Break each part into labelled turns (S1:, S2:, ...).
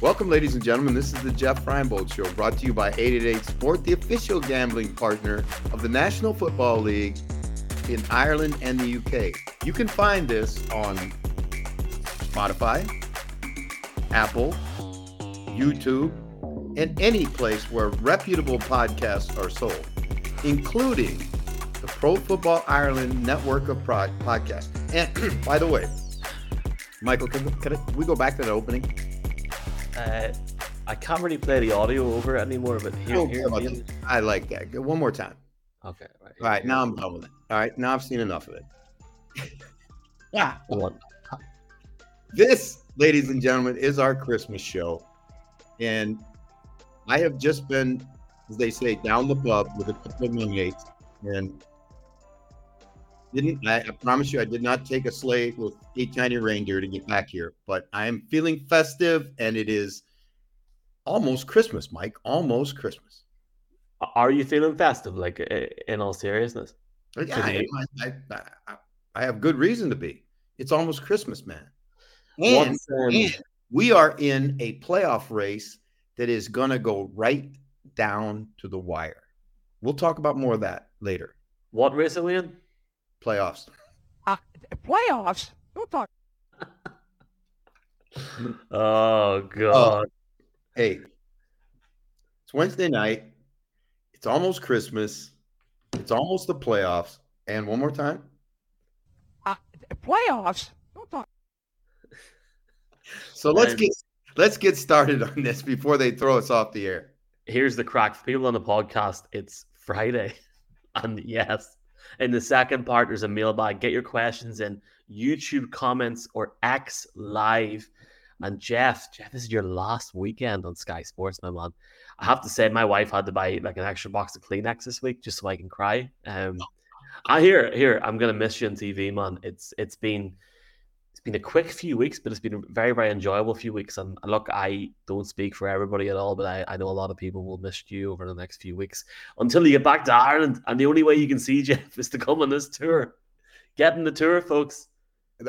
S1: Welcome, ladies and gentlemen. This is the Jeff Reinebold Show, brought to you by 888 Sport, the official gambling partner of the National Football League in Ireland and the UK. You can find this on Spotify, Apple, YouTube, and any place where reputable podcasts are sold, including the Pro Football Ireland network of podcasts. And by the way, Michael, can, can we go back to the opening?
S2: Uh, I can't really play the audio over it anymore, but here,
S1: Oh,
S2: here,
S1: how about
S2: here-
S1: this? I like that. One more time.
S2: okay, right.
S1: All right, now I'm done with it. All right, now I've seen enough of it. yeah.
S2: Hold on.
S1: This, ladies and gentlemen, is our Christmas show. And I have just been, as they say, down the pub with a couple of mates. And didn't I, I promise you I did not take a sleigh with eight tiny reindeer to get back here, but I am feeling festive and it is almost Christmas, Mike. Almost Christmas.
S2: Are you feeling festive? Like uh, in all seriousness?
S1: Yeah, I, I, I, I have good reason to be. It's almost Christmas, man. And, and we are in a playoff race that is going to go right down to the wire. We'll talk about more of that later.
S2: what race are we in?
S1: Playoffs.
S3: Uh, playoffs? Don't talk.
S2: Oh god!
S1: Hey, it's Wednesday night. It's almost Christmas. It's almost the playoffs. And one more time.
S3: Uh, playoffs? Don't talk.
S1: So let's get let's get started on this before they throw us off the air.
S2: Here's the crack for people on the podcast. It's Friday, and yes, in the second part, there's a mailbag. Get your questions in YouTube comments or X live. And Jeff, Jeff, this is your last weekend on Sky Sports, my man. I have to say, my wife had to buy like an extra box of Kleenex this week just so I can cry. Um, I hear here, I'm gonna miss you on TV, man. It's it's been it's been a quick few weeks, but it's been a very very enjoyable few weeks. And look, I don't speak for everybody at all, but I, I know a lot of people will miss you over the next few weeks until you get back to Ireland. And the only way you can see Jeff is to come on this tour. Get in the tour, folks.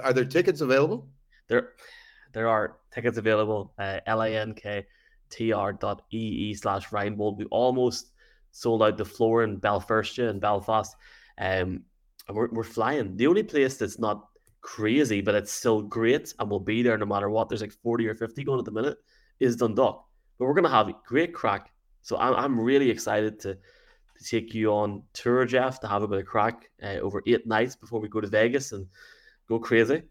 S1: Are there tickets available?
S2: There, there are tickets available. Uh, linktr.ee slash Reinebold. We almost sold out the floor in Belfast and Belfast. Um, and we're, we're flying. The only place that's not crazy, but it's still great and will be there no matter what. There's like 40 or 50 going at the minute, is Dundalk. But we're going to have a great crack. So I'm, I'm really excited to, to take you on tour, Jeff, to have a bit of crack uh, over eight nights before we go to Vegas and go crazy.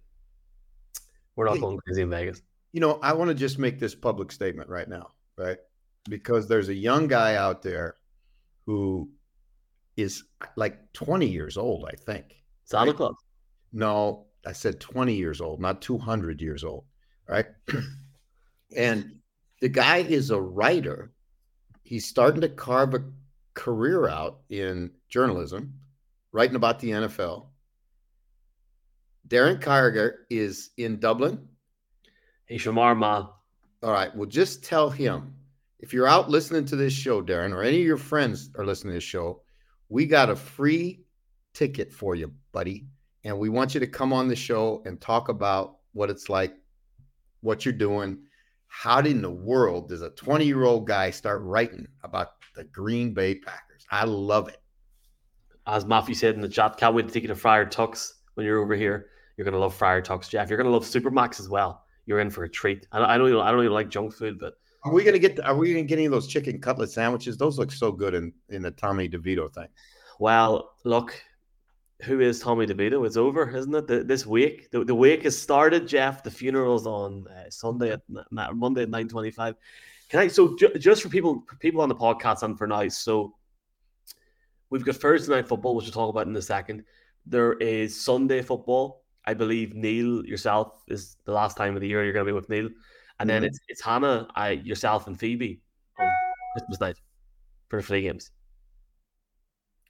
S2: We're not going crazy in Vegas.
S1: You know, I want to just make this public statement right now, right? Because there's a young guy out there who is like 20 years old, I think.
S2: Santa
S1: Right.
S2: Claus.
S1: No, I said 20 years old, not 200 years old, right? and the guy is a writer. He's starting to carve a career out in journalism, writing about the NFL. Darren Carger is in Dublin.
S2: He's from Armagh.
S1: All right. Well, just tell him if you're out listening to this show, Darren, or any of your friends are listening to this show, we got a free ticket for you, buddy. And we want you to come on the show and talk about what it's like, what you're doing. How in the world does a 20 year old guy start writing about the Green Bay Packers? I love it.
S2: As Matthew said in the chat, can't wait to take you to Friar Tucks when you're over here. You're gonna love Friar Tucks, Jeff. You're gonna love Supermax as well. You're in for a treat. I, I don't even I don't even like junk food, but
S1: Are we gonna get? Are we gonna get any of those chicken cutlet sandwiches? Those look so good in in the Tommy DeVito thing.
S2: well, look, who is Tommy DeVito? It's over, isn't it? The, this week, the, the week has started. Jeff, the funeral's on uh, Sunday at Monday at nine twenty-five. Can I? So ju- just for people, for people on the podcast and for now, so we've got Thursday night football, which we'll talk about in a second. There is Sunday football. I believe Neil yourself is the last time of the year you're going to be with Neil, and then
S1: Mhm.
S2: it's it's Hannah, I yourself, and Phoebe on Christmas night for the free games.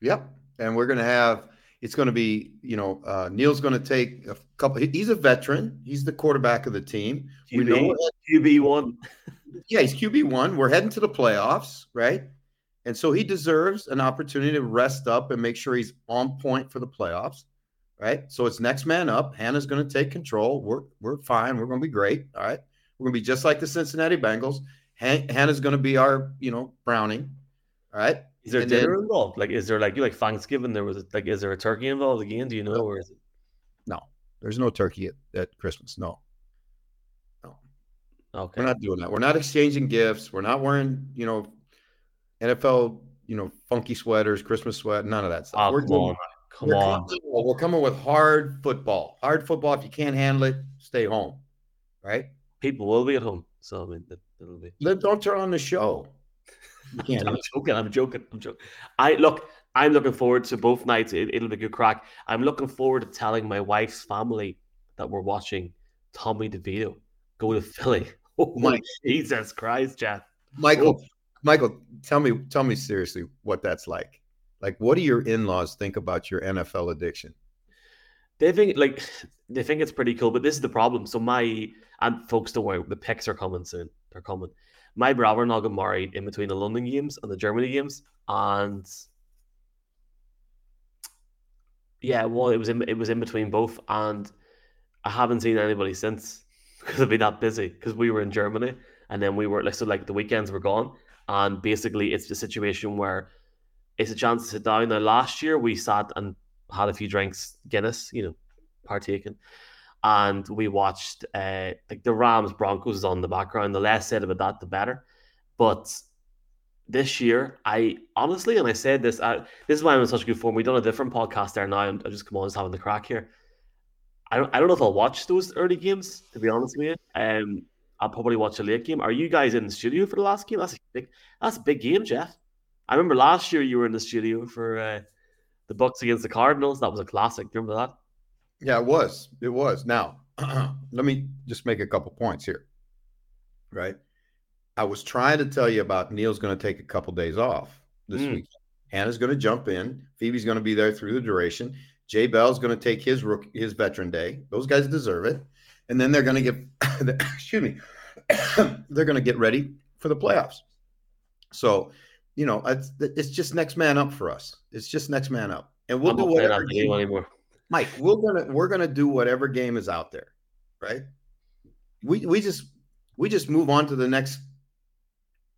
S1: Yep. And we're going to have, it's going to be, you know, uh, Neil's going to take a couple, he's a veteran. He's the quarterback of the team. We know,
S2: QB, QB one.
S1: yeah, he's QB1. We're heading to the playoffs, right? And so he deserves an opportunity to rest up and make sure he's on point for the playoffs, right? So it's next man up. Hannah's going to take control. We're, we're fine. We're going to be great. All right. We're gonna be just like the Cincinnati Bengals. Han- Hannah's gonna be our, you know, Browning. All right.
S2: Is there
S1: And
S2: dinner
S1: then-
S2: involved? Like, is there like you like Thanksgiving? There was like, is there a turkey involved again? Do you know, or is it?
S1: No, there's no turkey at, at Christmas. No, no.
S2: Okay,
S1: we're not doing that. We're not exchanging gifts. We're not wearing, you know, NFL, you know, funky sweaters, Christmas sweat, none of that stuff.
S2: Oh,
S1: we're
S2: come
S1: doing-
S2: on, come
S1: we're
S2: on.
S1: Coming, we're coming with hard football. Hard football. If you can't handle it, stay home. Right?
S2: People will be at home, so I mean, it, it'll be.
S1: Don't turn on the show. Can't.
S2: I'm joking. I'm joking. I'm joking. I look. I'm looking forward to both nights. It, it'll be a good crack. I'm looking forward to telling my wife's family that we're watching Tommy DeVito go to Philly. Oh my
S1: Mike.
S2: Jesus Christ, Jeff!
S1: Michael, oh. Michael, tell me, tell me seriously what that's like. Like, what do your in-laws think about your NFL addiction?
S2: They think like they think it's pretty cool, but this is the problem. So my and folks, don't worry, the picks are coming soon. They're coming. My brother-in-law got married in between the London games and the Germany games, and yeah, well, it was in it was in between both, and I haven't seen anybody since because I've been that busy because we were in Germany and then we were like so like the weekends were gone, and basically it's the situation where it's a chance to sit down. Now last year we sat and had a few drinks, Guinness, you know, partaking, and we watched uh like the Rams Broncos is on the background. The less said about that, the better. But this year, I honestly, and I said this, I, this is why I'm in such good form. We've done a different podcast there now. I'm, I just come on, just having the crack here. I don't, I don't know if I'll watch those early games. To be honest with you, um, I'll probably watch a late game. Are you guys in the studio for the last game? That's a big, that's a big game, Jeff. I remember last year you were in the studio for uh, the Bucs against the Cardinals. That was a classic. Remember that?
S1: Yeah, it was. It was. Now, let me just make a couple points here. Right. I was trying to tell you about Neil's going to take a couple days off this
S2: Mm.
S1: week. Hannah's going to jump in. Phoebe's going to be there through the duration. Jay Bell's going to take his rook, his veteran day. Those guys deserve it. And then they're going to get, excuse me, they're going to get ready for the playoffs. So, you know, it's, it's just next man up for us. It's just next man up, and we'll
S2: I'm
S1: do whatever. game-
S2: anymore.
S1: Mike, we're gonna we're gonna do whatever game is out there, right? We we just we just move on to the next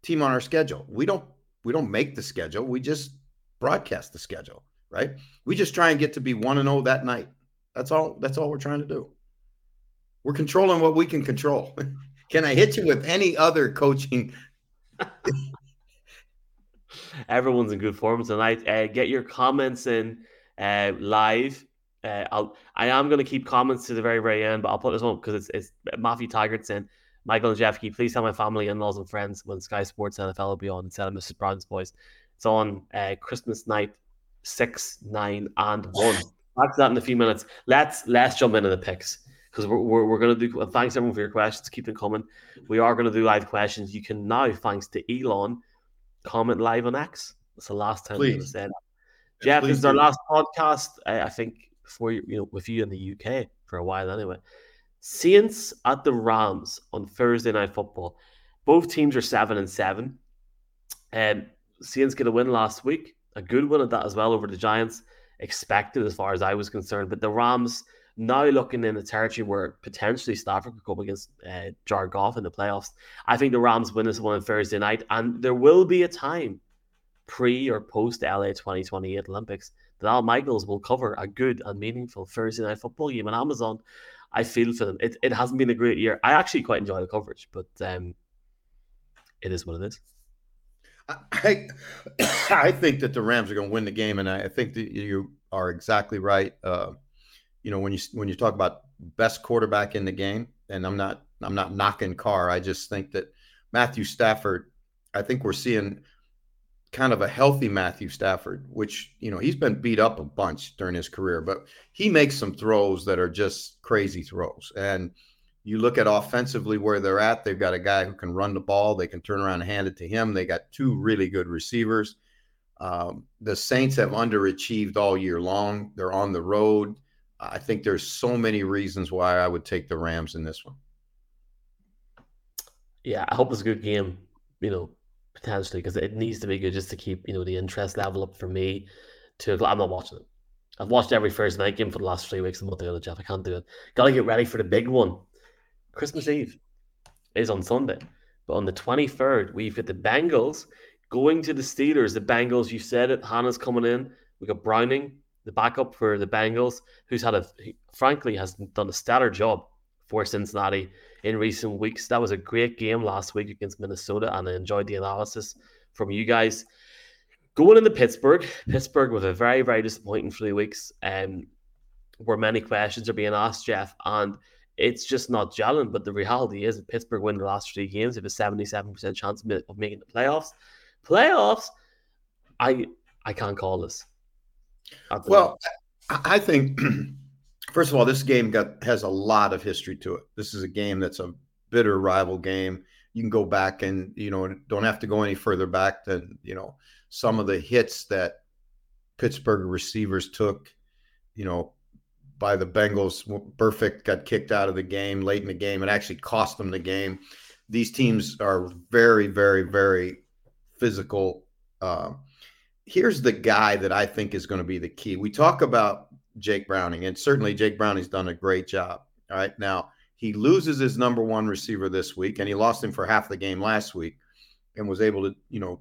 S1: team on our schedule. We don't we don't make the schedule. We just broadcast the schedule, right? We just try and get to be one and zero that night. That's all. That's all we're trying to do. We're controlling what we can control. can I hit you with any other coaching?
S2: Everyone's in good form tonight. Uh, get your comments in uh, live. Uh, I'll I am going to keep comments to the very very end, but I'll put this one because it's it's Matthew Taggart saying, Michael and Jeff, can you please tell my family, in-laws, and friends when Sky Sports NFL will be on instead of Mrs. Brown's Boys. It's on uh, Christmas night, six, nine, and one. Back to that in a few minutes. Let's let's jump into the picks because we're, we're, we're going to do. Thanks everyone for your questions. Keep them coming. We are going to do live questions. You can now, thanks to Elon, comment live on X. That's the last time we're going to
S1: Please.
S2: say that. Jeff, this is our last podcast. uh, I think before you, you know, with you in the UK for a while anyway. Saints at the Rams on Thursday night football. Both teams are seven and seven. Um, Saints get a win last week, a good win at that as well over the Giants. Expected as far as I was concerned, but the Rams now looking in the territory where potentially Stafford could come against uh, Jared Goff in the playoffs. I think the Rams win this one on Thursday night, and there will be a time pre or post LA 2028 Olympics that Al Michaels will cover a good and meaningful Thursday night football game on Amazon. I feel for them. It, it hasn't been a great year. I actually quite enjoy the coverage, but um, it is what it is.
S1: I I think that the Rams are going to win the game, and I think that you are exactly right. Uh, you know, when you when you talk about best quarterback in the game, and I'm not I'm not knocking Carr. I just think that Matthew Stafford. I think we're seeing kind of a healthy Matthew Stafford, which you know he's been beat up a bunch during his career, but he makes some throws that are just crazy throws, and you look at offensively where they're at, they've got a guy who can run the ball. They can turn around and hand it to him. They got two really good receivers. Um, the Saints have underachieved all year long. They're on the road. I think there's so many reasons why I would take the Rams in this one.
S2: Yeah, I hope it's a good game, you know, potentially, because it needs to be good just to keep, you know, the interest level up for me. To I'm not watching it. I've watched every Thursday night game for the last three weeks. I'm not doing it, Jeff. I can't do it. Got to get ready for the big one, Christmas Eve. is on Sunday. But on the 23rd, we've got the Bengals going to the Steelers. The Bengals, you said it, Hannah's coming in. We got Browning, the backup for the Bengals, who's had a, frankly, has done a stellar job for Cincinnati in recent weeks. That was a great game last week against Minnesota, and I enjoyed the analysis from you guys. Going into Pittsburgh, Pittsburgh with a very, very disappointing three weeks, um, where many questions are being asked, Jeff, and it's just not gelling. But the reality is, Pittsburgh win the last three games, they have a seventy-seven percent chance of making the playoffs. Playoffs, I I can't call this.
S1: Well, I think first of all, this game got has a lot of history to it. This is a game that's a bitter rival game. You can go back and you know don't have to go any further back than you know some of the hits that Pittsburgh receivers took. You know, by the Bengals. Burfict got kicked out of the game late in the game. It actually cost them the game. These teams are very, very, very physical. Uh, here's the guy that I think is going to be the key. We talk about Jake Browning, and certainly mm-hmm. Jake Browning's done a great job. All right. Now, he loses his number one receiver this week, and he lost him for half the game last week and was able to, you know,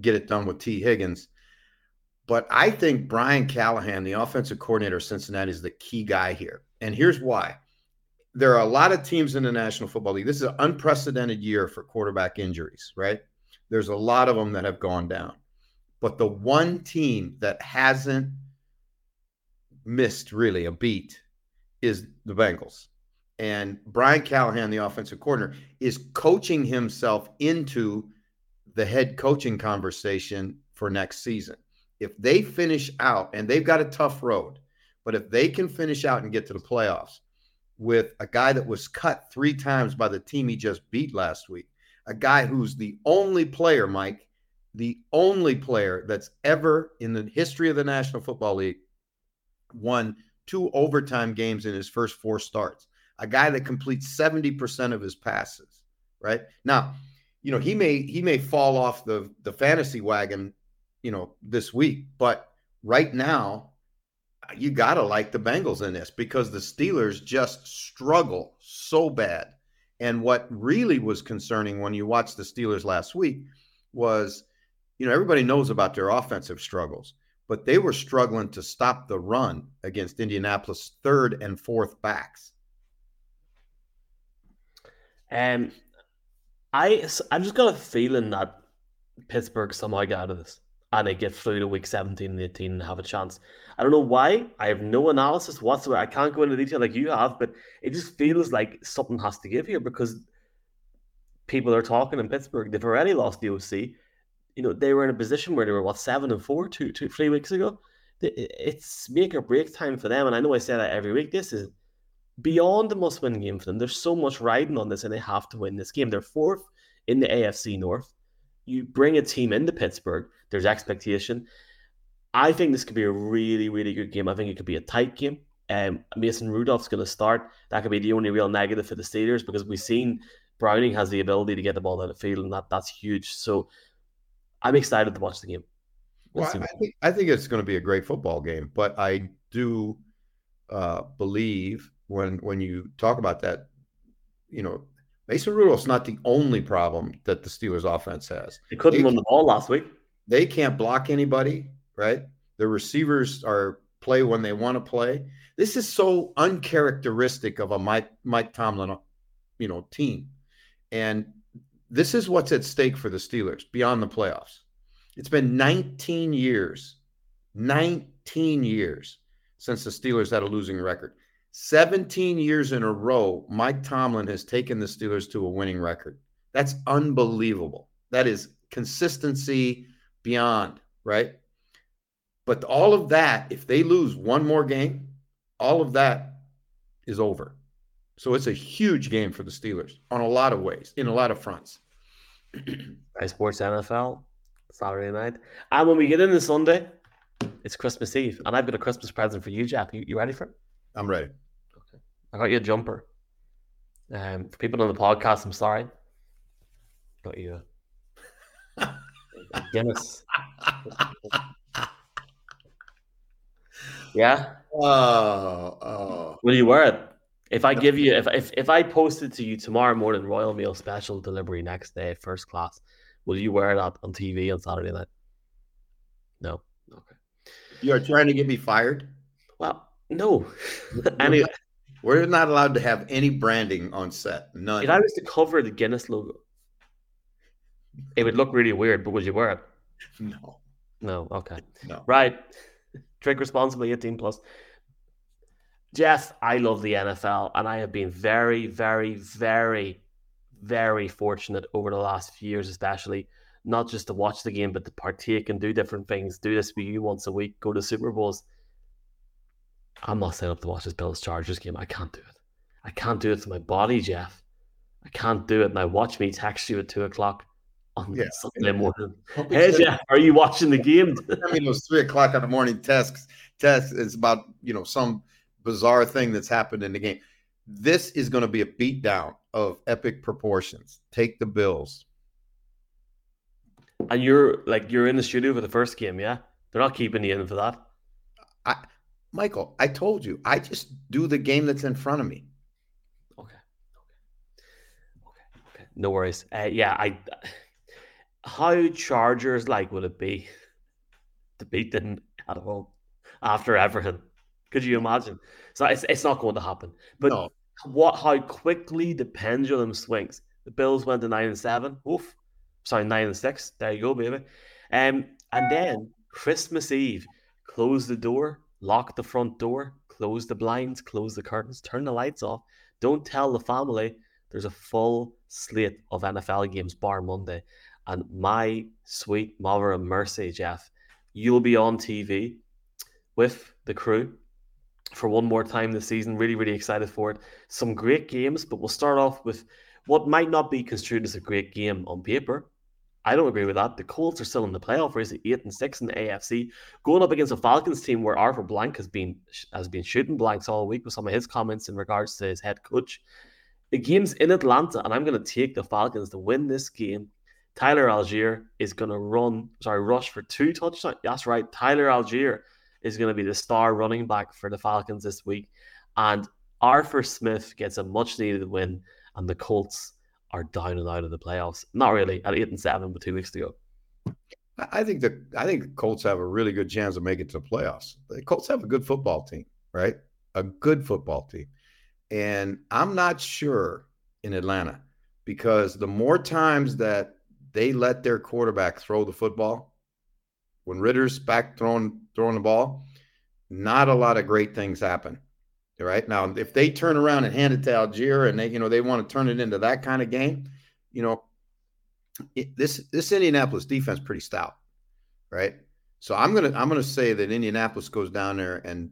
S1: get it done with Tee Higgins. But I think Brian Callahan, the offensive coordinator of Cincinnati, is the key guy here. And here's why. There are a lot of teams in the National Football League. This is an unprecedented year for quarterback injuries, right? There's a lot of them that have gone down. But the one team that hasn't missed really a beat is the Bengals. And Brian Callahan, the offensive coordinator, is coaching himself into the head coaching conversation for next season. If they finish out, and they've got a tough road, but if they can finish out and get to the playoffs with a guy that was cut three times by the team he just beat last week, a guy who's the only player, Mike, the only player that's ever in the history of the National Football League won two overtime games in his first four starts. A guy that completes 70% of his passes, right? Now, you know, he may he may fall off the the fantasy wagon, you know, this week, but right now you got to like the Bengals in this because the Steelers just struggle so bad. And what really was concerning when you watched the Steelers last week was you know, everybody knows about their offensive struggles, but they were struggling to stop the run against Indianapolis' third and fourth backs.
S2: Um, I I just got a feeling that Pittsburgh somehow get out of this and they get through to week 17 and 18 and have a chance. I don't know why. I have no analysis whatsoever. I can't go into detail like you have, but it just feels like something has to give here because people are talking in Pittsburgh. They've already lost the OC you know, they were in a position where they were what seven and four two, two, three weeks ago. It's make or break time for them, and I know I say that every week. This is beyond the must-win game for them. There's so much riding on this, and they have to win this game. They're fourth in the AFC North. You bring a team into Pittsburgh. There's expectation. I think this could be a really, really good game. I think it could be a tight game. Um, Mason Rudolph's going to start. That could be the only real negative for the Steelers because we've seen Browning has the ability to get the ball out of the field, and that that's huge. So I'm excited to watch the game.
S1: well, I think I think it's going to be a great football game, but I do uh, believe when when you talk about that, you know, Mason Rudolph's not the only problem that the Steelers offense has.
S2: They couldn't they run the ball last week.
S1: They can't block anybody, right? The receivers are play when they want to play. This is so uncharacteristic of a Mike Mike Tomlin, you know, team. And this is what's at stake for the Steelers beyond the playoffs. It's been 19 years, 19 years since the Steelers had a losing record. 17 years in a row, Mike Tomlin has taken the Steelers to a winning record. That's unbelievable. That is consistency beyond, right? But all of that, if they lose one more game, all of that is over. So it's a huge game for the Steelers on a lot of ways, in a lot of fronts.
S2: I Sports NFL, Saturday night. And when we get into Sunday, it's Christmas Eve. And I've got a Christmas present for you, Jeff. You, you ready for it?
S1: I'm ready.
S2: Okay. I got you a jumper. Um, for people on the podcast, I'm sorry. Got you a Guinness. yeah.
S1: Oh, oh.
S2: Will you wear it? If I give you, if, if if I posted to you tomorrow morning Royal Mail special delivery next day, first class, will you wear that on TV on Saturday night? No. Okay.
S1: You're trying to get me fired?
S2: Well, no. Any,
S1: We're not allowed to have any branding on set. None.
S2: if I was to cover the Guinness logo, it would look really weird. But would you wear it?
S1: no.
S2: No. Okay.
S1: No.
S2: Right. Drink responsibly, 18 plus. Jeff, I love the NFL and I have been very, very, very, very fortunate over the last few years, especially not just to watch the game, but to partake and do different things. Do this with you once a week, go to Super Bowls. I'm not set up to watch this Bills Chargers game. I can't do it. I can't do it to my body, Jeff. I can't do it. Now watch me text you at two o'clock on
S1: Yeah.
S2: Sunday morning. Hey Jeff, are you watching the game?
S1: I mean, those three o'clock in the morning tests. Tests is about you know some bizarre thing that's happened in the game. This is going to be a beatdown of epic proportions. Take the Bills.
S2: And you're like you're in the studio for the first game, yeah? They're not keeping you in for that.
S1: I, Michael, I told you, I just do the game that's in front of me.
S2: Okay. Okay. Okay. Okay. No worries. Uh, yeah, I how Chargers like would it be to beat them at home after everything? Could you imagine? So it's, it's not going to happen. But
S1: no,
S2: what how quickly the pendulum swings. The Bills went to nine and seven. Oof. Sorry, nine and six. There you go, baby. Um, and then Christmas Eve, close the door, lock the front door, close the blinds, close the curtains, turn the lights off. Don't tell the family there's a full slate of NFL games bar Monday. And my sweet mother of mercy, Jeff, you'll be on TV with the crew for one more time this season. Really, really excited for it. Some great games, but we'll start off with what might not be construed as a great game on paper. I don't agree with that. The Colts are still in the playoff race at eight and six in the AFC, going up against a Falcons team where Arthur Blank has been has been shooting blanks all week with some of his comments in regards to his head coach. The game's in Atlanta, and I'm going to take the Falcons to win this game. Tyler Allgeier is going to run, sorry, rush for two touchdowns. That's right. Tyler Allgeier is going to be the star running back for the Falcons this week. And Arthur Smith gets a much needed win, and the Colts are down and out of the playoffs. Not really at eight and seven, but two weeks to go.
S1: I think the I think the Colts have a really good chance of making it to the playoffs. The Colts have a good football team, right? A good football team. And I'm not sure in Atlanta because the more times that they let their quarterback throw the football, when Ridder's back throwing throwing the ball, not a lot of great things happen. Right now, if they turn around and hand it to Allgeier and they, you know, they want to turn it into that kind of game, you know, it, this this Indianapolis defense pretty stout, right? So I'm gonna I'm gonna say that Indianapolis goes down there and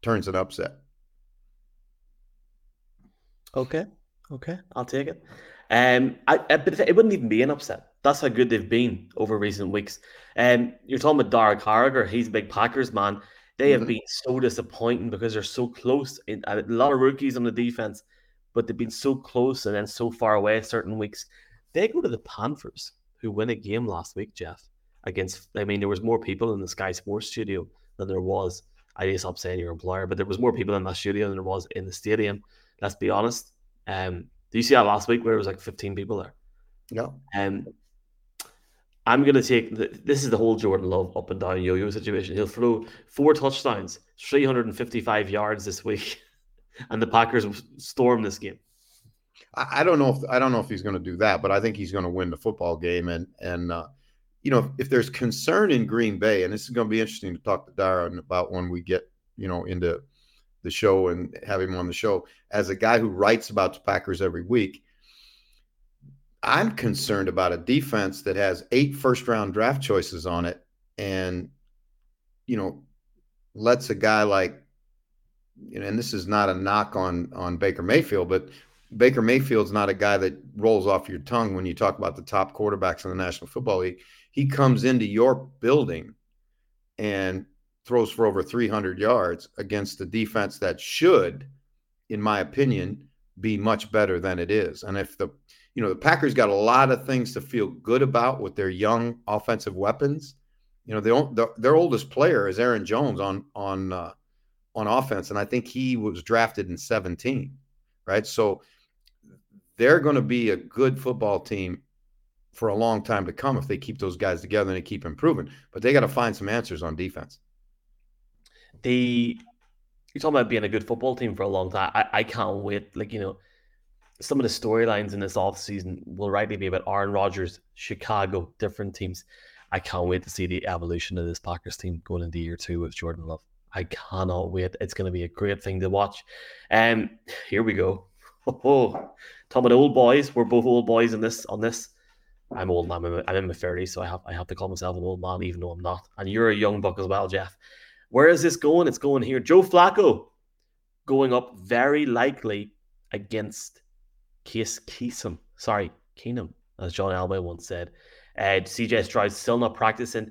S1: turns an upset.
S2: Okay, okay, I'll take it. Um, I, I but it wouldn't even be an upset. That's how good they've been over recent weeks. Um, you're talking about Derek Harriger. He's a big Packers man. They have
S1: Mhm.
S2: been so disappointing because they're so close. In, a lot of rookies on the defense, but they've been so close and then so far away certain weeks. They go to the Panthers, who win a game last week, Jeff. Against, I mean, there was more people in the Sky Sports studio than there was. I to stop saying your employer, but there was more people in that studio than there was in the stadium. Let's be honest. Um, do you see that last week where it was like 15 people there?
S1: No,
S2: Um, I'm going to take this is the whole Jordan Love up and down yo yo situation. He'll throw four touchdowns, 355 yards this week, and the Packers storm this game.
S1: I, I don't know if I don't know if he's going to do that, but I think he's going to win the football game. And and uh, you know, if, if there's concern in Green Bay, and this is going to be interesting to talk to Darren about when we get you know into the show and have him on the show as a guy who writes about the Packers every week. I'm concerned about a defense that has eight first round draft choices on it and you know lets a guy like you know and this is not a knock on on Baker Mayfield but Baker Mayfield's not a guy that rolls off your tongue when you talk about the top quarterbacks in the National Football League. He comes into your building and throws for over 300 yards against the defense that should in my opinion be much better than it is. And if the you know the Packers got a lot of things to feel good about with their young offensive weapons. You know, the, the, their oldest player is Aaron Jones on on uh, on offense, and I think he was drafted in 17. right? So they're going to be a good football team for a long time to come if they keep those guys together and they keep improving. But they got to find some answers on defense.
S2: The you're talking about being a good football team for a long time. I, I can't wait. Like, you know, some of the storylines in this offseason will rightly be about Aaron Rodgers, Chicago, different teams. I can't wait to see the evolution of this Packers team going into year two with Jordan Love. I cannot wait. It's going to be a great thing to watch. And um, here we go. Oh, talking about old boys. We're both old boys in this. On this, I'm old. I'm in, I'm in my thirties, so I have I have to call myself an old man, even though I'm not. And you're a young buck as well, Jeff. Where is this going? It's going here. Joe Flacco going up very likely against Case Keesum. Sorry, Keenum, as John Elway once said. Uh, CJ Stroud still not practicing.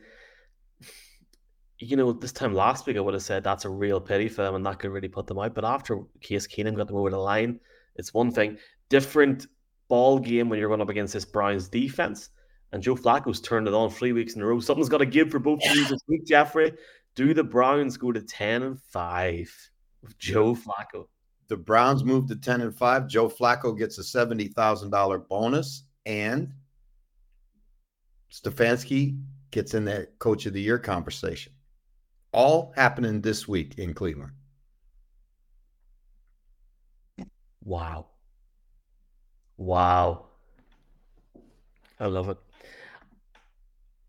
S2: You know, this time last week I would have said that's a real pity for them and that could really put them out. But after Case Keenum got them over the line, it's one thing. Different ball game when you're going up against this Browns defense. And Joe Flacco's turned it on three weeks in a row. Something's got to give for both teams this week, Jeffrey. Do the Browns go to 10 and 5 with Joe Flacco?
S1: The Browns move to 10 and 5. Joe Flacco gets a $70,000 bonus and Stefanski gets in that coach of the year conversation. All happening this week in Cleveland.
S2: Wow. Wow. I love it.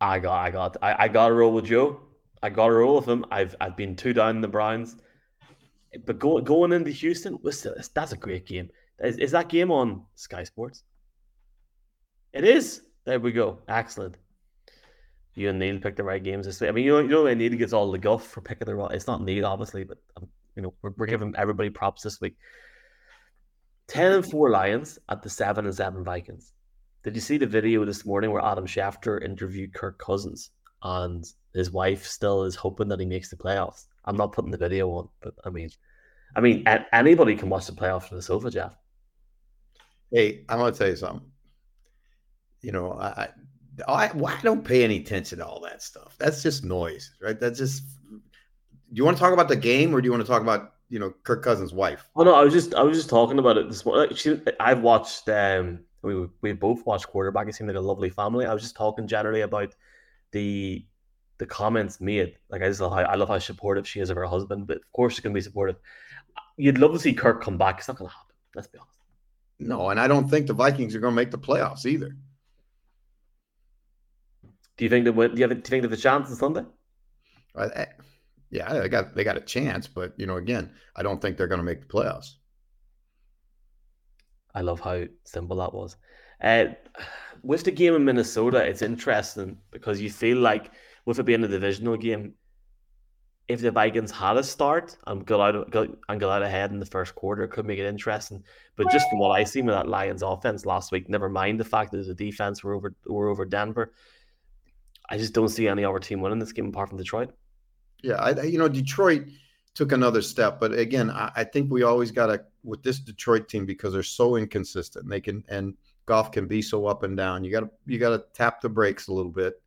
S2: I got I got I, I got to roll with Joe. I got a roll with him. I've I've been two down in the Browns, but go, going into Houston, that's a great game. Is, is that game on Sky Sports? It is. There we go. Excellent. You and Neil picked the right games this week. I mean, you know, you know, Neil gets all the guff for picking the right. It's not Neil, obviously, but um, you know, we're, we're giving everybody props this week. Ten and four Lions at the seven and seven Vikings. Did you see the video this morning where Adam Schefter interviewed Kirk Cousins and his wife still is hoping that he makes the playoffs. I'm not putting the video on, but I mean, I mean, anybody can watch the playoffs from the sofa, Jeff.
S1: Hey, I'm gonna tell you something. You know, I, I, I don't pay any attention to all that stuff. That's just noise, right? That's just. Do you want to talk about the game, or do you want to talk about you know Kirk Cousins' wife?
S2: Oh no, I was just I was just talking about it this morning. She, I've watched. um we we both watched quarterback. It seemed like a lovely family. I was just talking generally about the the comments made. Like I just love how I love how supportive she is of her husband, but of course she's gonna be supportive. You'd love to see Kirk come back. It's not gonna happen. Let's be honest.
S1: No, and I don't think the Vikings are gonna make the playoffs either.
S2: Do you think that? Do you, have, do you think there's a chance on Sunday?
S1: I, yeah, they got they got a chance, but you know, again, I don't think they're going to make the playoffs.
S2: I love how simple that was. Uh, with the game in Minnesota, it's interesting because you feel like with it being a divisional game, if the Vikings had a start and got out got, and got out ahead in the first quarter, could make it interesting. But just from what I seen with that Lions offense last week, never mind the fact that the defense were over were over Denver, I just don't see any other team winning this game apart from Detroit.
S1: Yeah, I you know Detroit took another step, but again, I, I think we always got to with this Detroit team because they're so inconsistent. They can and Goff can be so up and down. You got to you got to tap the brakes a little bit,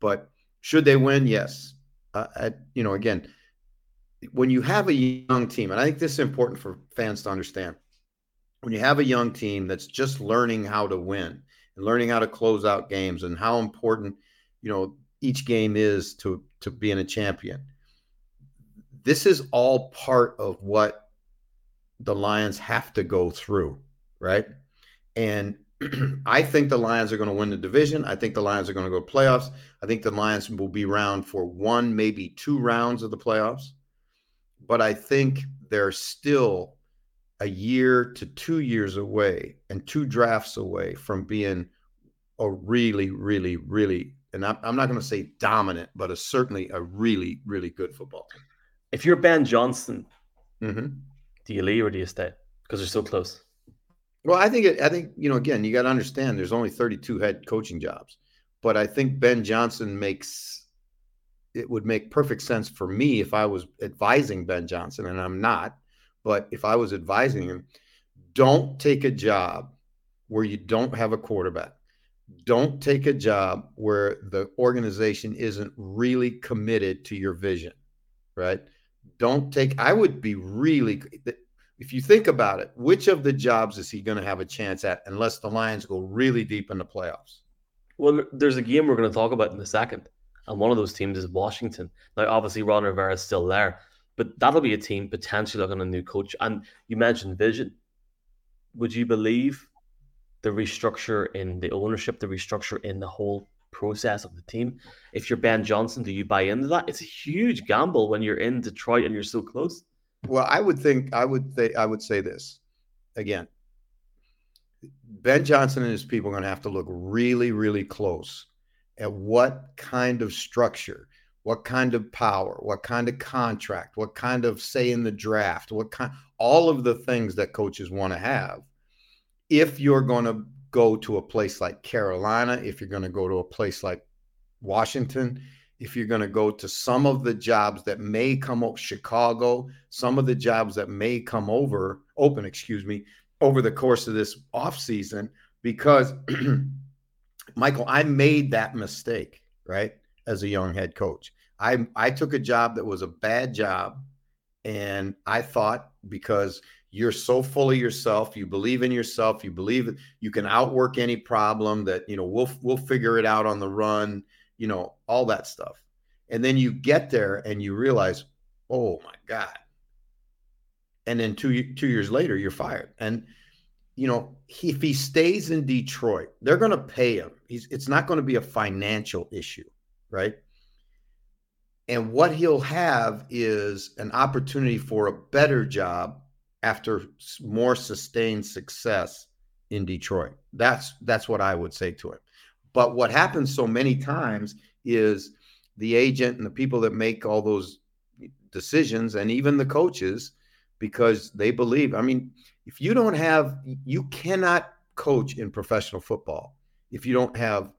S1: but should they win? Yes. Uh, you know, again, when you have a young team, and I think this is important for fans to understand, when you have a young team that's just learning how to win and learning how to close out games and how important, you know, each game is to to being a champion. This is all part of what the Lions have to go through, right? And I think the Lions are going to win the division. I think the Lions are going to go to playoffs. I think the Lions will be around for one, maybe two rounds of the playoffs. But I think they're still a year to two years away and two drafts away from being a really, really, really, and I'm, I'm not going to say dominant, but a, certainly a really, really good football team.
S2: If you're Ben Johnson,
S1: mm-hmm.
S2: do you leave or do you stay? Because they're so close.
S1: Well, I think it, I think you know again you got to understand there's only 32 head coaching jobs, but I think Ben Johnson makes it would make perfect sense for me if I was advising Ben Johnson, and I'm not. But if I was advising him, don't take a job where you don't have a quarterback. Don't take a job where the organization isn't really committed to your vision, right? Don't take. I would be really if you think about it, which of the jobs is he going to have a chance at unless the Lions go really deep in the playoffs?
S2: Well, there's a game we're going to talk about in a second, and one of those teams is Washington. Now, obviously, Ron Rivera is still there, but that'll be a team potentially looking at a new coach. And you mentioned vision. Would you believe the restructure in the ownership, the restructure in the whole process of the team? If you're Ben Johnson, do you buy into that? It's a huge gamble when you're in Detroit and you're so close.
S1: Well, I would think I would th- I would say this again. Ben Johnson and his people are going to have to look really, really close at what kind of structure, what kind of power, what kind of contract, what kind of say in the draft, what kind, all of the things that coaches want to have. If you're going to go to a place like Carolina, if you're going to go to a place like Washington, if you're going to go to some of the jobs that may come up Chicago, some of the jobs that may come over open, excuse me, over the course of this offseason, because Michael, I made that mistake, right? As a young head coach. I I took a job that was a bad job and I thought because you're so full of yourself, you believe in yourself, you believe you can outwork any problem that, you know, we'll we'll figure it out on the run you know, all that stuff. And then you get there and you realize, oh my God. And then two two years later, you're fired. And you know, he, if he stays in Detroit, they're going to pay him. He's, it's not going to be a financial issue, right? And what he'll have is an opportunity for a better job after more sustained success in Detroit. That's that's what I would say to him. But what happens so many times is the agent and the people that make all those decisions and even the coaches because they believe i mean if you don't have you cannot coach in professional football if you don't have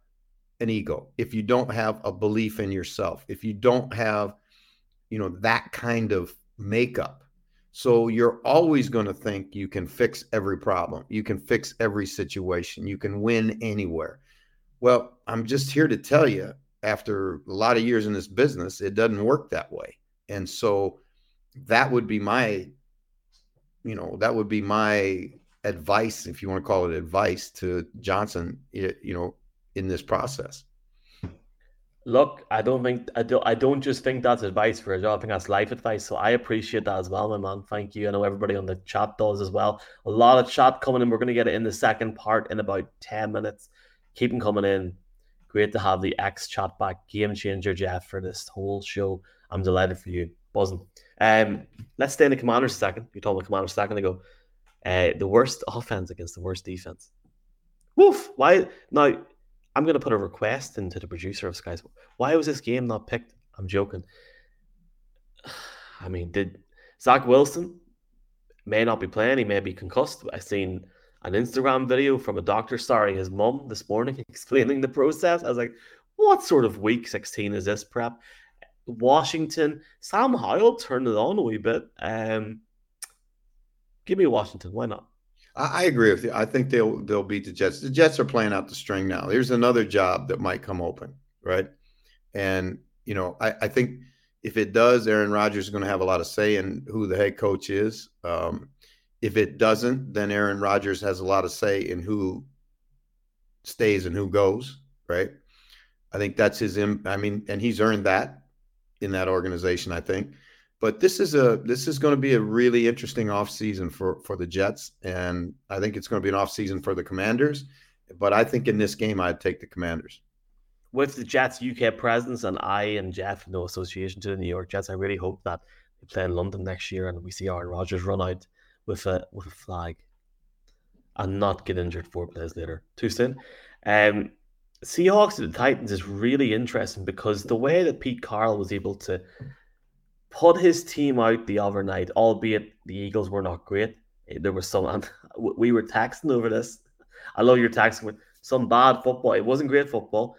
S1: an ego if you don't have a belief in yourself if you don't have you know that kind of makeup. So you're always going to think you can fix every problem you can fix every situation you can win anywhere well, I'm just here to tell you, after a lot of years in this business, it doesn't work that way. And so that would be my, you know, that would be my advice, if you want to call it advice to Johnson, you know, in this process.
S2: Look, I don't think I don't I don't just think that's advice for a job. I think that's life advice. So I appreciate that as well, my man. Thank you. I know everybody on the chat does as well. A lot of chat coming in. We're gonna get it in the second part in about 10 minutes. Keep them coming in. Great to have the X chat back. Game changer, Jeff, for this whole show. I'm delighted for you. Buzzing. Um, let's stay in the commanders a second. You told the commanders a second ago. Uh, the worst offense against the worst defense. Woof. Why now? I'm going to put a request into the producer of Sky. Sports. Why was this game not picked? I'm joking. I mean, did Zach Wilson may not be playing? He may be concussed. I've seen an Instagram video from a doctor starring his mum this morning explaining the process. I was like, what sort of week 16 is this prep? Washington, Sam Howell turned it on a wee bit. Um, give me Washington. Why not?
S1: I, agree with you. I think they'll they'll beat the Jets. The Jets are playing out the string now. Here's another job that might come open, right? And you know, I, I think if it does, Aaron Rodgers is going to have a lot of say in who the head coach is. Um, if it doesn't, then Aaron Rodgers has a lot of say in who stays and who goes, right? I think that's his I mean, and he's earned that in that organization, I think. But this is a this is going to be a really interesting offseason for for the Jets and I think it's going to be an offseason for the Commanders, but I think in this game I'd take the Commanders.
S2: With the Jets UK presence and I and Jeff no association to the New York Jets, I really hope that they play in London next year and we see Aaron Rodgers run out with a with a flag and not get injured four plays later. Too soon. Um, Seahawks and the Titans is really interesting because the way that Pete Carroll was able to put his team out the other night, albeit the Eagles were not great. Eh, there was some, we were taxing over this. I love your taxing with some bad football. It wasn't great football,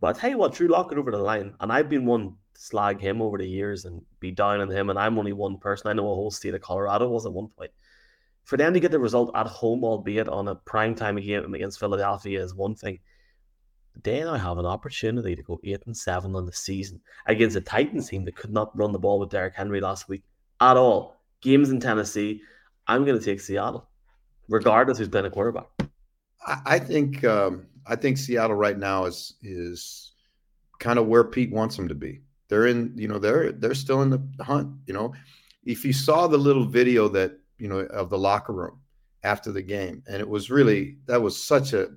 S2: but I tell you what, Drew Lock over the line, and I've been one slag him over the years and be down on him. And I'm only one person. I know a whole state of Colorado was at one point. For them to get the result at home, albeit on a prime time game against Philadelphia, is one thing. They now have an opportunity to go eight and seven on the season against a Titans team that could not run the ball with Derrick Henry last week at all. Games in Tennessee, I'm going to take Seattle, regardless who's playing a quarterback.
S1: I, I think um, I think Seattle right now is is kind of where Pete wants them to be. They're in, you know, they're they're still in the hunt. You know, if you saw the little video that you know of the locker room after the game, and it was really that was such a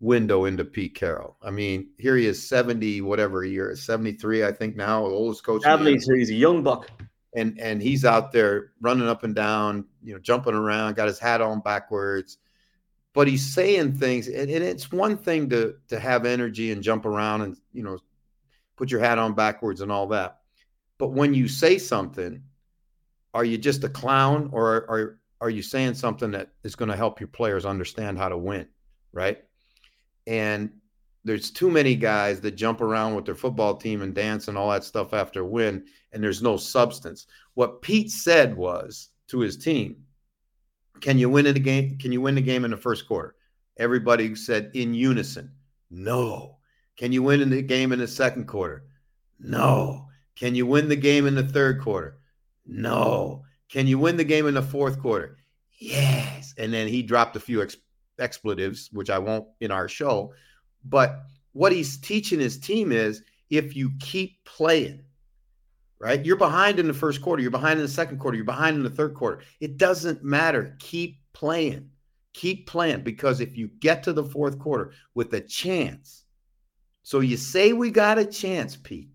S1: window into Pete Carroll. I mean, here he is, seventy whatever year, seventy three, I think now, oldest coach.
S2: Three, he's a young buck,
S1: and and he's out there running up and down, you know, jumping around, got his hat on backwards but he's saying things and, and, it's one thing to to have energy and jump around and you know put your hat on backwards and all that but when you say something are you just a clown or are are you saying something that is going to help your players understand how to win right and there's too many guys that jump around with their football team and dance and all that stuff after a win and there's no substance what pete said was to his team can you win in the game? Can you win the game in the first quarter? Everybody said in unison, no. Can you win in the game in the second quarter? No. Can you win the game in the third quarter? No. Can you win the game in the fourth quarter? Yes. And then he dropped a few ex- expletives, which I won't in our show. But what he's teaching his team is if you keep playing, right? You're behind in the first quarter, you're behind in the second quarter, you're behind in the third quarter. It doesn't matter. Keep playing. Keep playing because if you get to the fourth quarter with a chance, so you say we got a chance, Pete,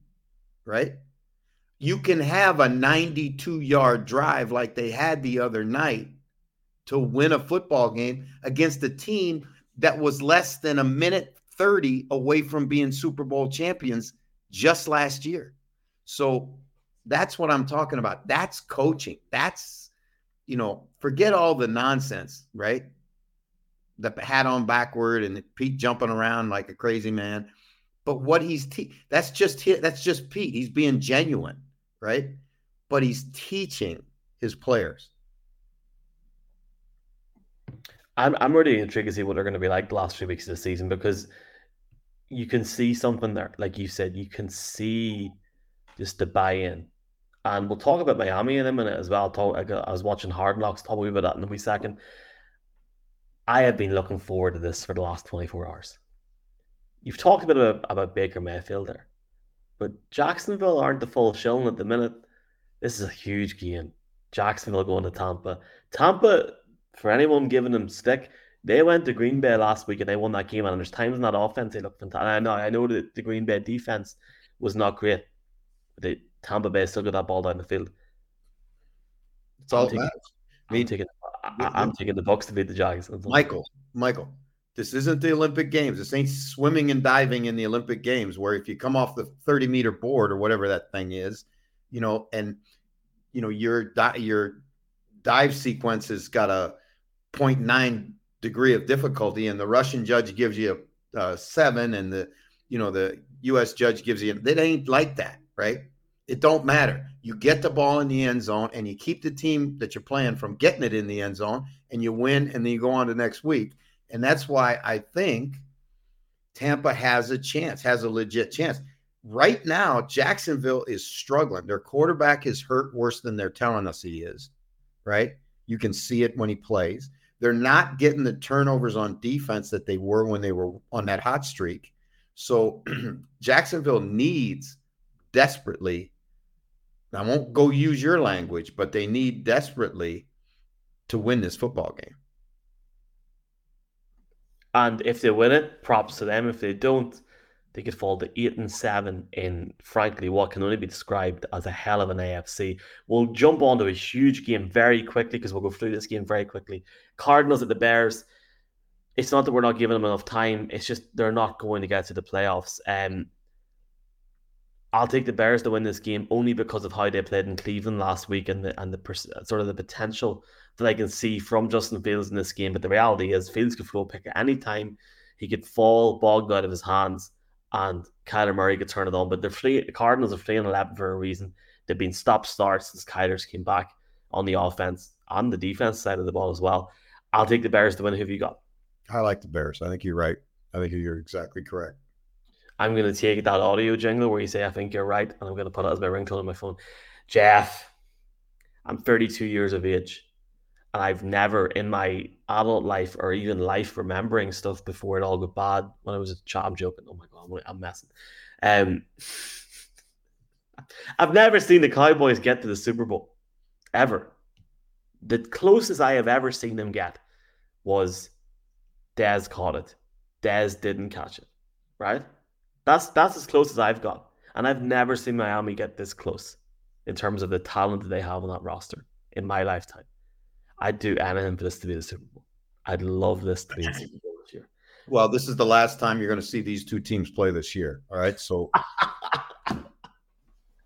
S1: right? You can have a 92 yard drive like they had the other night to win a football game against a team that was less than a minute 30 away from being Super Bowl champions just last year. So that's what I'm talking about. That's coaching. That's, you know, forget all the nonsense, right? The hat on backward and Pete jumping around like a crazy man. But what he's te- that's just that's just Pete. He's being genuine, right? But he's teaching his players.
S2: I'm I'm really intrigued to see what they're going to be like the last few weeks of the season because you can see something there. Like you said, you can see just the buy-in and we'll talk about Miami in a minute as well. Talk, I was watching Hard Knocks, talk about that in a wee second. I have been looking forward to this for the last 24 hours. You've talked a bit about, about Baker Mayfield there, but Jacksonville aren't the full showing at the minute. This is a huge game. Jacksonville going to Tampa. Tampa, for anyone giving them stick, they went to Green Bay last week and they won that game. And there's times in that offense they look fantastic. I know, I know that the Green Bay defense was not great. But they, Tampa Bay still got that ball down the field.
S1: It's all I'm taking,
S2: I'm taking, I, am taking the Bucs to beat the Jags.
S1: Michael, Michael, this isn't the Olympic Games. This ain't swimming and diving in the Olympic Games, where if you come off the 30 meter board or whatever that thing is, you know, and you know your your dive sequence has got a 0.9 degree of difficulty, and the Russian judge gives you a, a seven, and the you know the U.S. judge gives you. It ain't like that, right? It don't matter. You get the ball in the end zone and you keep the team that you're playing from getting it in the end zone and you win and then you go on to next week. And that's why I think Tampa has a chance, has a legit chance. Right now, Jacksonville is struggling. Their quarterback is hurt worse than they're telling us he is, right? You can see it when he plays. They're not getting the turnovers on defense that they were when they were on that hot streak. So Jacksonville needs desperately I won't go use your language, but they need desperately to win this football game.
S2: And if they win it, props to them. If they don't, they could fall to eight and seven in frankly what can only be described as a hell of an AFC. We'll jump onto a huge game very quickly because we'll go through this game very quickly. Cardinals at the Bears. It's not that we're not giving them enough time. It's just they're not going to get to the playoffs. Um, I'll take the Bears to win this game only because of how they played in Cleveland last week and the and the sort of the potential that I can see from Justin Fields in this game. But the reality is, Fields could throw a pick at any time. He could fall bogged out of his hands, and Kyler Murray could turn it on. But they're free, the Cardinals are three and eleven for a reason. They've been stop starts since Kyler's came back on the offense and the defense side of the ball as well. I'll take the Bears to win. Who have you got?
S1: I like the Bears. I think you're right. I think you're exactly correct.
S2: I'm going to take that audio jingle where you say, I think you're right, and I'm going to put it as my ringtone on my phone. Jeff, I'm 32 years of age. And I've never in my adult life or even life remembering stuff before it all got bad when I was a child. I'm joking. Oh my God, I'm messing. Um, I've never seen the Cowboys get to the Super Bowl ever. The closest I have ever seen them get was Dez caught it. Dez didn't catch it. Right? That's that's as close as I've got. And I've never seen Miami get this close in terms of the talent that they have on that roster in my lifetime. I'd do anything for this to be the Super Bowl. I'd love this to be the Super Bowl this year.
S1: Well, this is the last time you're going to see these two teams play this year. All right. So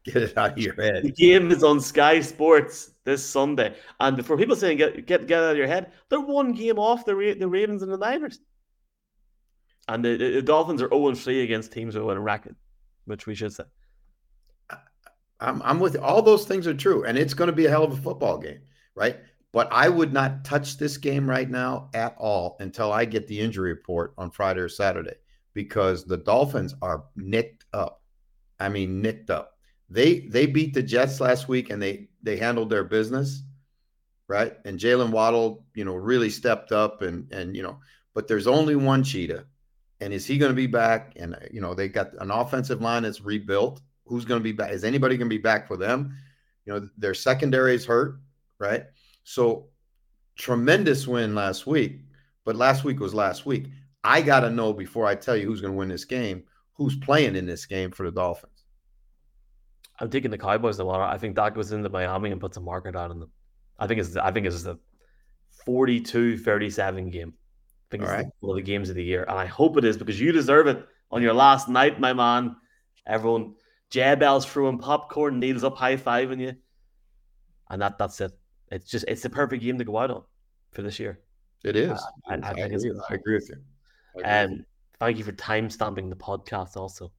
S1: get it out of your head.
S2: The game is on Sky Sports this Sunday. And for people saying get get, get out of your head, they're one game off the, the Ravens and the Niners. And the, the Dolphins are 0 3 against teams with a record, which we should say.
S1: I'm, I'm with all those things are true. And it's going to be a hell of a football game, right? But I would not touch this game right now at all until I get the injury report on Friday or Saturday because the Dolphins are nicked up. I mean, nicked up. They they beat the Jets last week and they they handled their business, right? And Jaylen Waddle, you know, really stepped up and and you know, but there's only one cheetah, and is he going to be back? And you know, they got an offensive line that's rebuilt. Who's going to be back? Is anybody going to be back for them? You know, their secondary is hurt, right? So tremendous win last week, but last week was last week. I got to know before I tell you who's going to win this game, who's playing in this game for the Dolphins.
S2: I'm taking the Cowboys a lot. I think Dak goes into Miami and puts a marker on them. I think it's I think it's the 42-37 game. I think it's right. one of the games of the year. And I hope it is because you deserve it on your last night, my man. Everyone, J Bell's throwing popcorn, needles up high fiving you. And that that's it. It's just it's the perfect game to go out on for this year.
S1: It is. Uh, I, I, I, agree, I, agree, with you.
S2: And um, thank you for time stamping the podcast. Also, I'm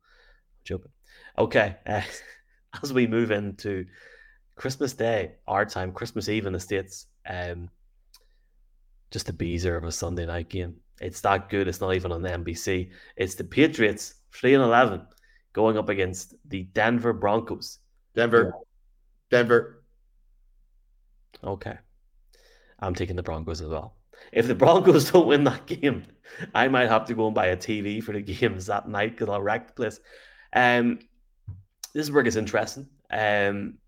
S2: joking. Okay, uh, as we move into Christmas Day, our time, Christmas Eve in the states, um, just a beezer of a Sunday night game. It's that good. It's not even on the NBC. It's the Patriots three and eleven going up against the Denver Broncos.
S1: Denver, Denver.
S2: Okay. I'm taking the Broncos as well. If the Broncos don't win that game, I might have to go and buy a TV for the games that night because I'll wreck the place. Um, this work is interesting. Um,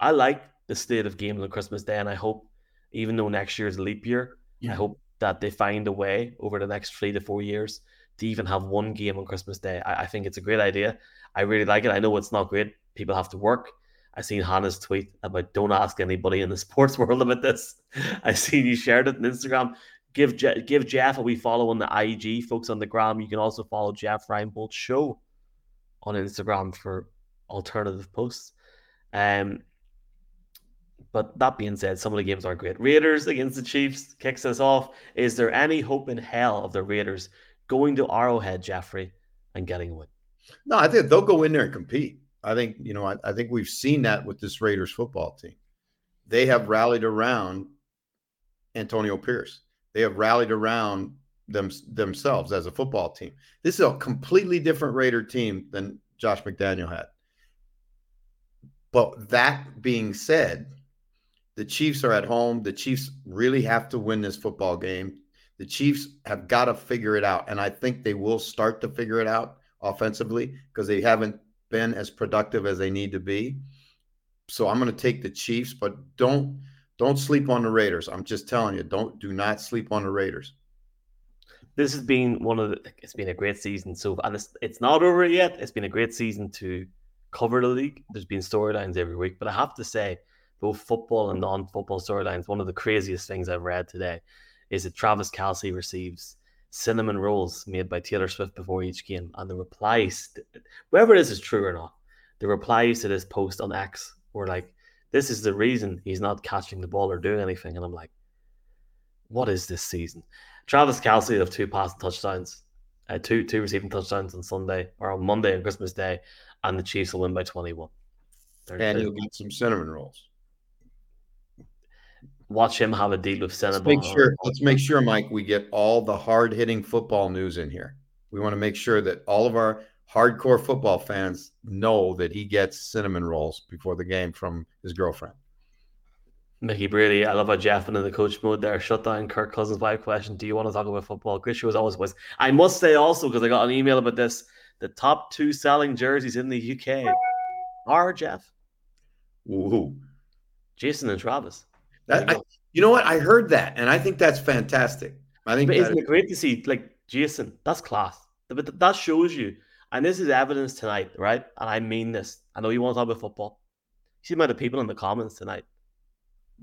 S2: I like the state of games on Christmas Day, and I hope, even though next year is a leap year, yeah. I hope that they find a way over the next three to four years to even have one game on Christmas Day. I, I think it's a great idea. I really like it. I know it's not great. People have to work. I seen Hannah's tweet about don't ask anybody in the sports world about this. I seen you shared it on Instagram. Give Je- give Jeff a wee follow on the IG, folks on the gram. You can also follow Jeff Reinebold Show on Instagram for alternative posts. Um, but that being said, some of the games aren't great. Raiders against the Chiefs kicks us off. Is there any hope in hell of the Raiders going to Arrowhead, Jeffrey, and getting a win?
S1: No, I think they'll go in there and compete. I think, you know, I, I think we've seen that with this Raiders football team. They have rallied around Antonio Pierce. They have rallied around them themselves as a football team. This is a completely different Raider team than Josh McDaniel had. But that being said, the Chiefs are at home. The Chiefs really have to win this football game. The Chiefs have got to figure it out. And I think they will start to figure it out offensively because they haven't been as productive as they need to be. So I'm going to take the Chiefs, but don't don't sleep on the Raiders. I'm just telling you, don't do not sleep on the Raiders.
S2: This has been one of the. It's been a great season. So and it's it's not over yet. It's been a great season to cover the league. There's been storylines every week, but I have to say, both football and non-football storylines. One of the craziest things I've read today is that Travis Kelce receives cinnamon rolls made by Taylor Swift before each game, and the replies, whether this is true or not, the replies to this post on X were like, "This is the reason he's not catching the ball or doing anything," and I'm like, "What is this season?" Travis Kelce of two passing touchdowns, uh, two two receiving touchdowns on Sunday or on Monday and Christmas Day, and the Chiefs will win by 21.
S1: and you'll get some cinnamon rolls
S2: watch him have a deal with Cinnabon.
S1: Let's make sure. Let's make sure, Mike, we get all the hard hitting football news in here. We want to make sure that all of our hardcore football fans know that he gets cinnamon rolls before the game from his girlfriend.
S2: Mickey Brady, I love how Jeff went in the coach mode there. Shut down Kirk Cousins' wife question. Do you want to talk about football? Great show as always was. I must say also, because I got an email about this, the top two selling jerseys in the UK are Jeff,
S1: Woohoo.
S2: Jason, and Travis.
S1: That, I, you know what? I heard that, and I think that's fantastic. I think
S2: But isn't it great to see like Jason? That's class. But that shows you, and this is evidence tonight, right? And I mean this. I know you want to talk about football. You See the amount of people in the comments tonight.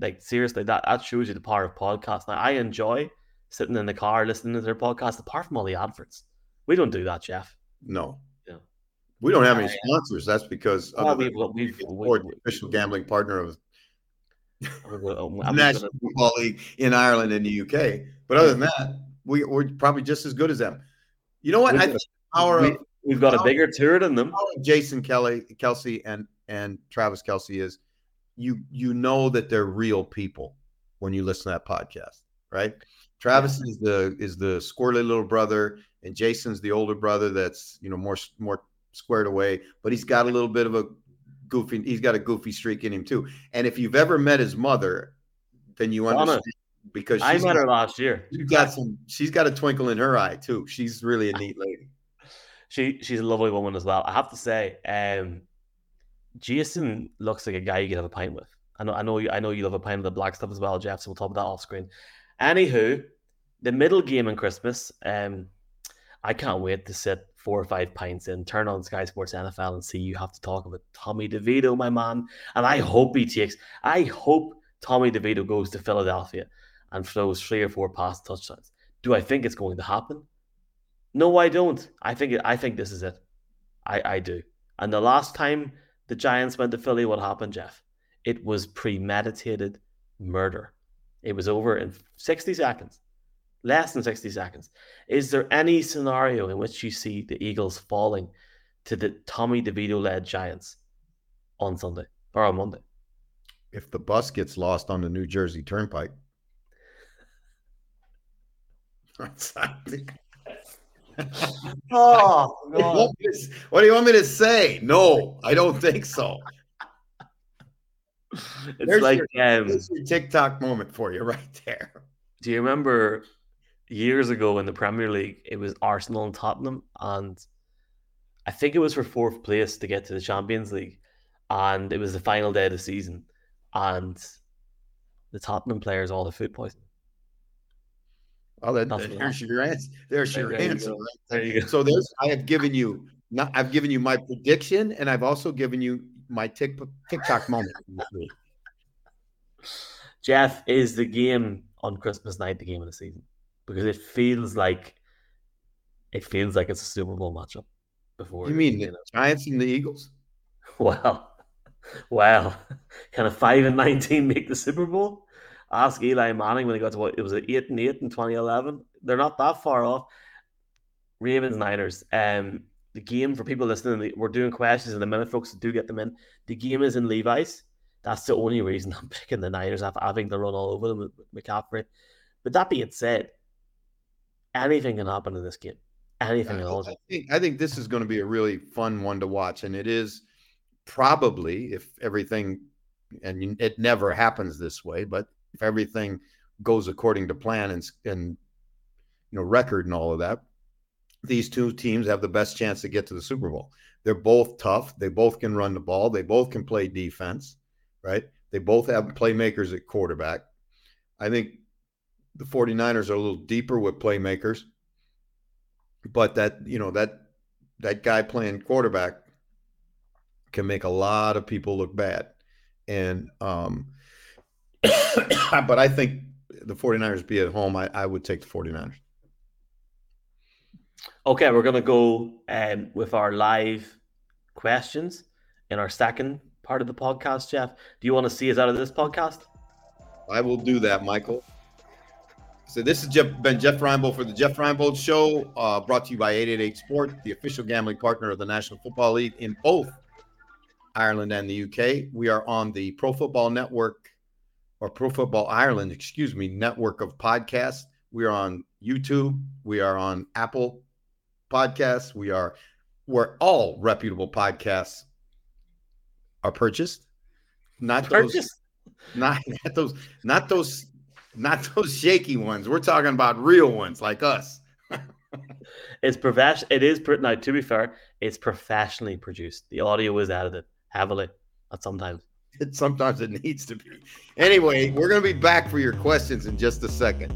S2: Like seriously, that that shows you the power of podcast. Now I enjoy sitting in the car listening to their podcast, apart from all the adverts. We don't do that, Jeff.
S1: no.
S2: Yeah.
S1: We don't have any sponsors. That's because
S2: Well, we've, we've, we-
S1: Ford, the official gambling partner of
S2: we- we- I'm
S1: the
S2: gonna-
S1: National Football League in Ireland and the UK. But other than that, we, we're probably just as good as them. You know what? I think power
S2: we, we've got a bigger tour than them.
S1: Jason Kelly, Kelce, and and Travis Kelce is you you know that they're real people when you listen to that podcast, right? Travis is the is the squirrely little brother, and Jason's the older brother that's you know more more squared away, but he's got a little bit of a goofy. He's got a goofy streak in him too. And if you've ever met his mother, then you
S2: Donna.
S1: understand because
S2: I met
S1: got,
S2: her last year.
S1: she's got some. She's got a twinkle in her eye too. She's really a neat lady.
S2: She she's a lovely woman as well. I have to say, um, Jason looks like a guy you could have a pint with. I know, I know, you, I know you love a pint of the black stuff as well, Jeff. So we'll talk about that off screen. Anywho, the middle game in Christmas. Um, I can't wait to sit four or five pints in, turn on Sky Sports NFL, and see you have to talk about Tommy DeVito, my man. And I hope he takes. I hope Tommy DeVito goes to Philadelphia and throws three or four pass touchdowns. Do I think it's going to happen? No, I don't. I think I think this is it. I, I do. And the last time the Giants went to Philly, what happened, Jeff? It was premeditated murder. It was over in 60 seconds, less than 60 seconds. Is there any scenario in which you see the Eagles falling to the Tommy DeVito led Giants on Sunday or on Monday?
S1: If the bus gets lost on the New Jersey Turnpike.
S2: Oh,
S1: What do you want me to- what do you want me to say? No, I don't think so.
S2: It's
S1: There's
S2: like um,
S1: There's your TikTok moment for you right there.
S2: Do you remember years ago in the Premier League, it was Arsenal and Tottenham, and I think it was for fourth place to get to the Champions League, and it was the final day of the season, and the Tottenham players all had food poisoning.
S1: Oh, that,
S2: That's what
S1: there's your answer. There's your
S2: There you
S1: answer. right
S2: There you go.
S1: So there's I have given you not I've given you my prediction and I've also given you my tick, TikTok moment.
S2: Jeff is the game on Christmas night the game of the season because it feels like it feels like it's a Super Bowl matchup. Before
S1: You mean
S2: you
S1: the. Giants and the Eagles?
S2: Well, well, can a five and nineteen make the Super Bowl? Ask Eli Manning when he got to what it was an eight and eight in twenty eleven. They're not that far off. Ravens Niners. Um, the game for people listening, we're doing questions in a minute, folks. Do get them in. The game is in Levi's. That's the only reason I'm picking the Niners after having to run all over them with McCaffrey. But that being said, anything can happen in this game. Anything at all.
S1: I think I think this is going to be a really fun one to watch, and it is probably if everything and it never happens this way, but if everything goes according to plan and and you know record and all of that, these two teams have the best chance to get to the Super Bowl. They're both tough. They both can run the ball. They both can play defense, right? They both have playmakers at quarterback. I think the 49ers are a little deeper with playmakers but that you know that that guy playing quarterback can make a lot of people look bad and um but i think the 49ers be at home i, I would take the 49ers
S2: Okay, we're gonna go um, with our live questions in our second part of the podcast. Jeff, do you want to see us out of this podcast?
S1: i will do that michael so this has Jeff, been Jeff Reinebold for the Jeff Reinebold Show, uh, brought to you by 888 Sport, the official gambling partner of the National Football League in both Ireland and the UK. We are on the Pro Football Network or Pro Football Ireland, excuse me, network of podcasts. We are on YouTube. We are on Apple Podcasts. We are where all reputable podcasts are purchased. Not those, not, not those, not those, not those shaky ones. We're talking about real ones like us.
S2: it's professional. It is now. To be fair, it's professionally produced. The audio is edited heavily at sometimes.
S1: It, sometimes it needs to be. Anyway, we're going to be back for your questions in just a second.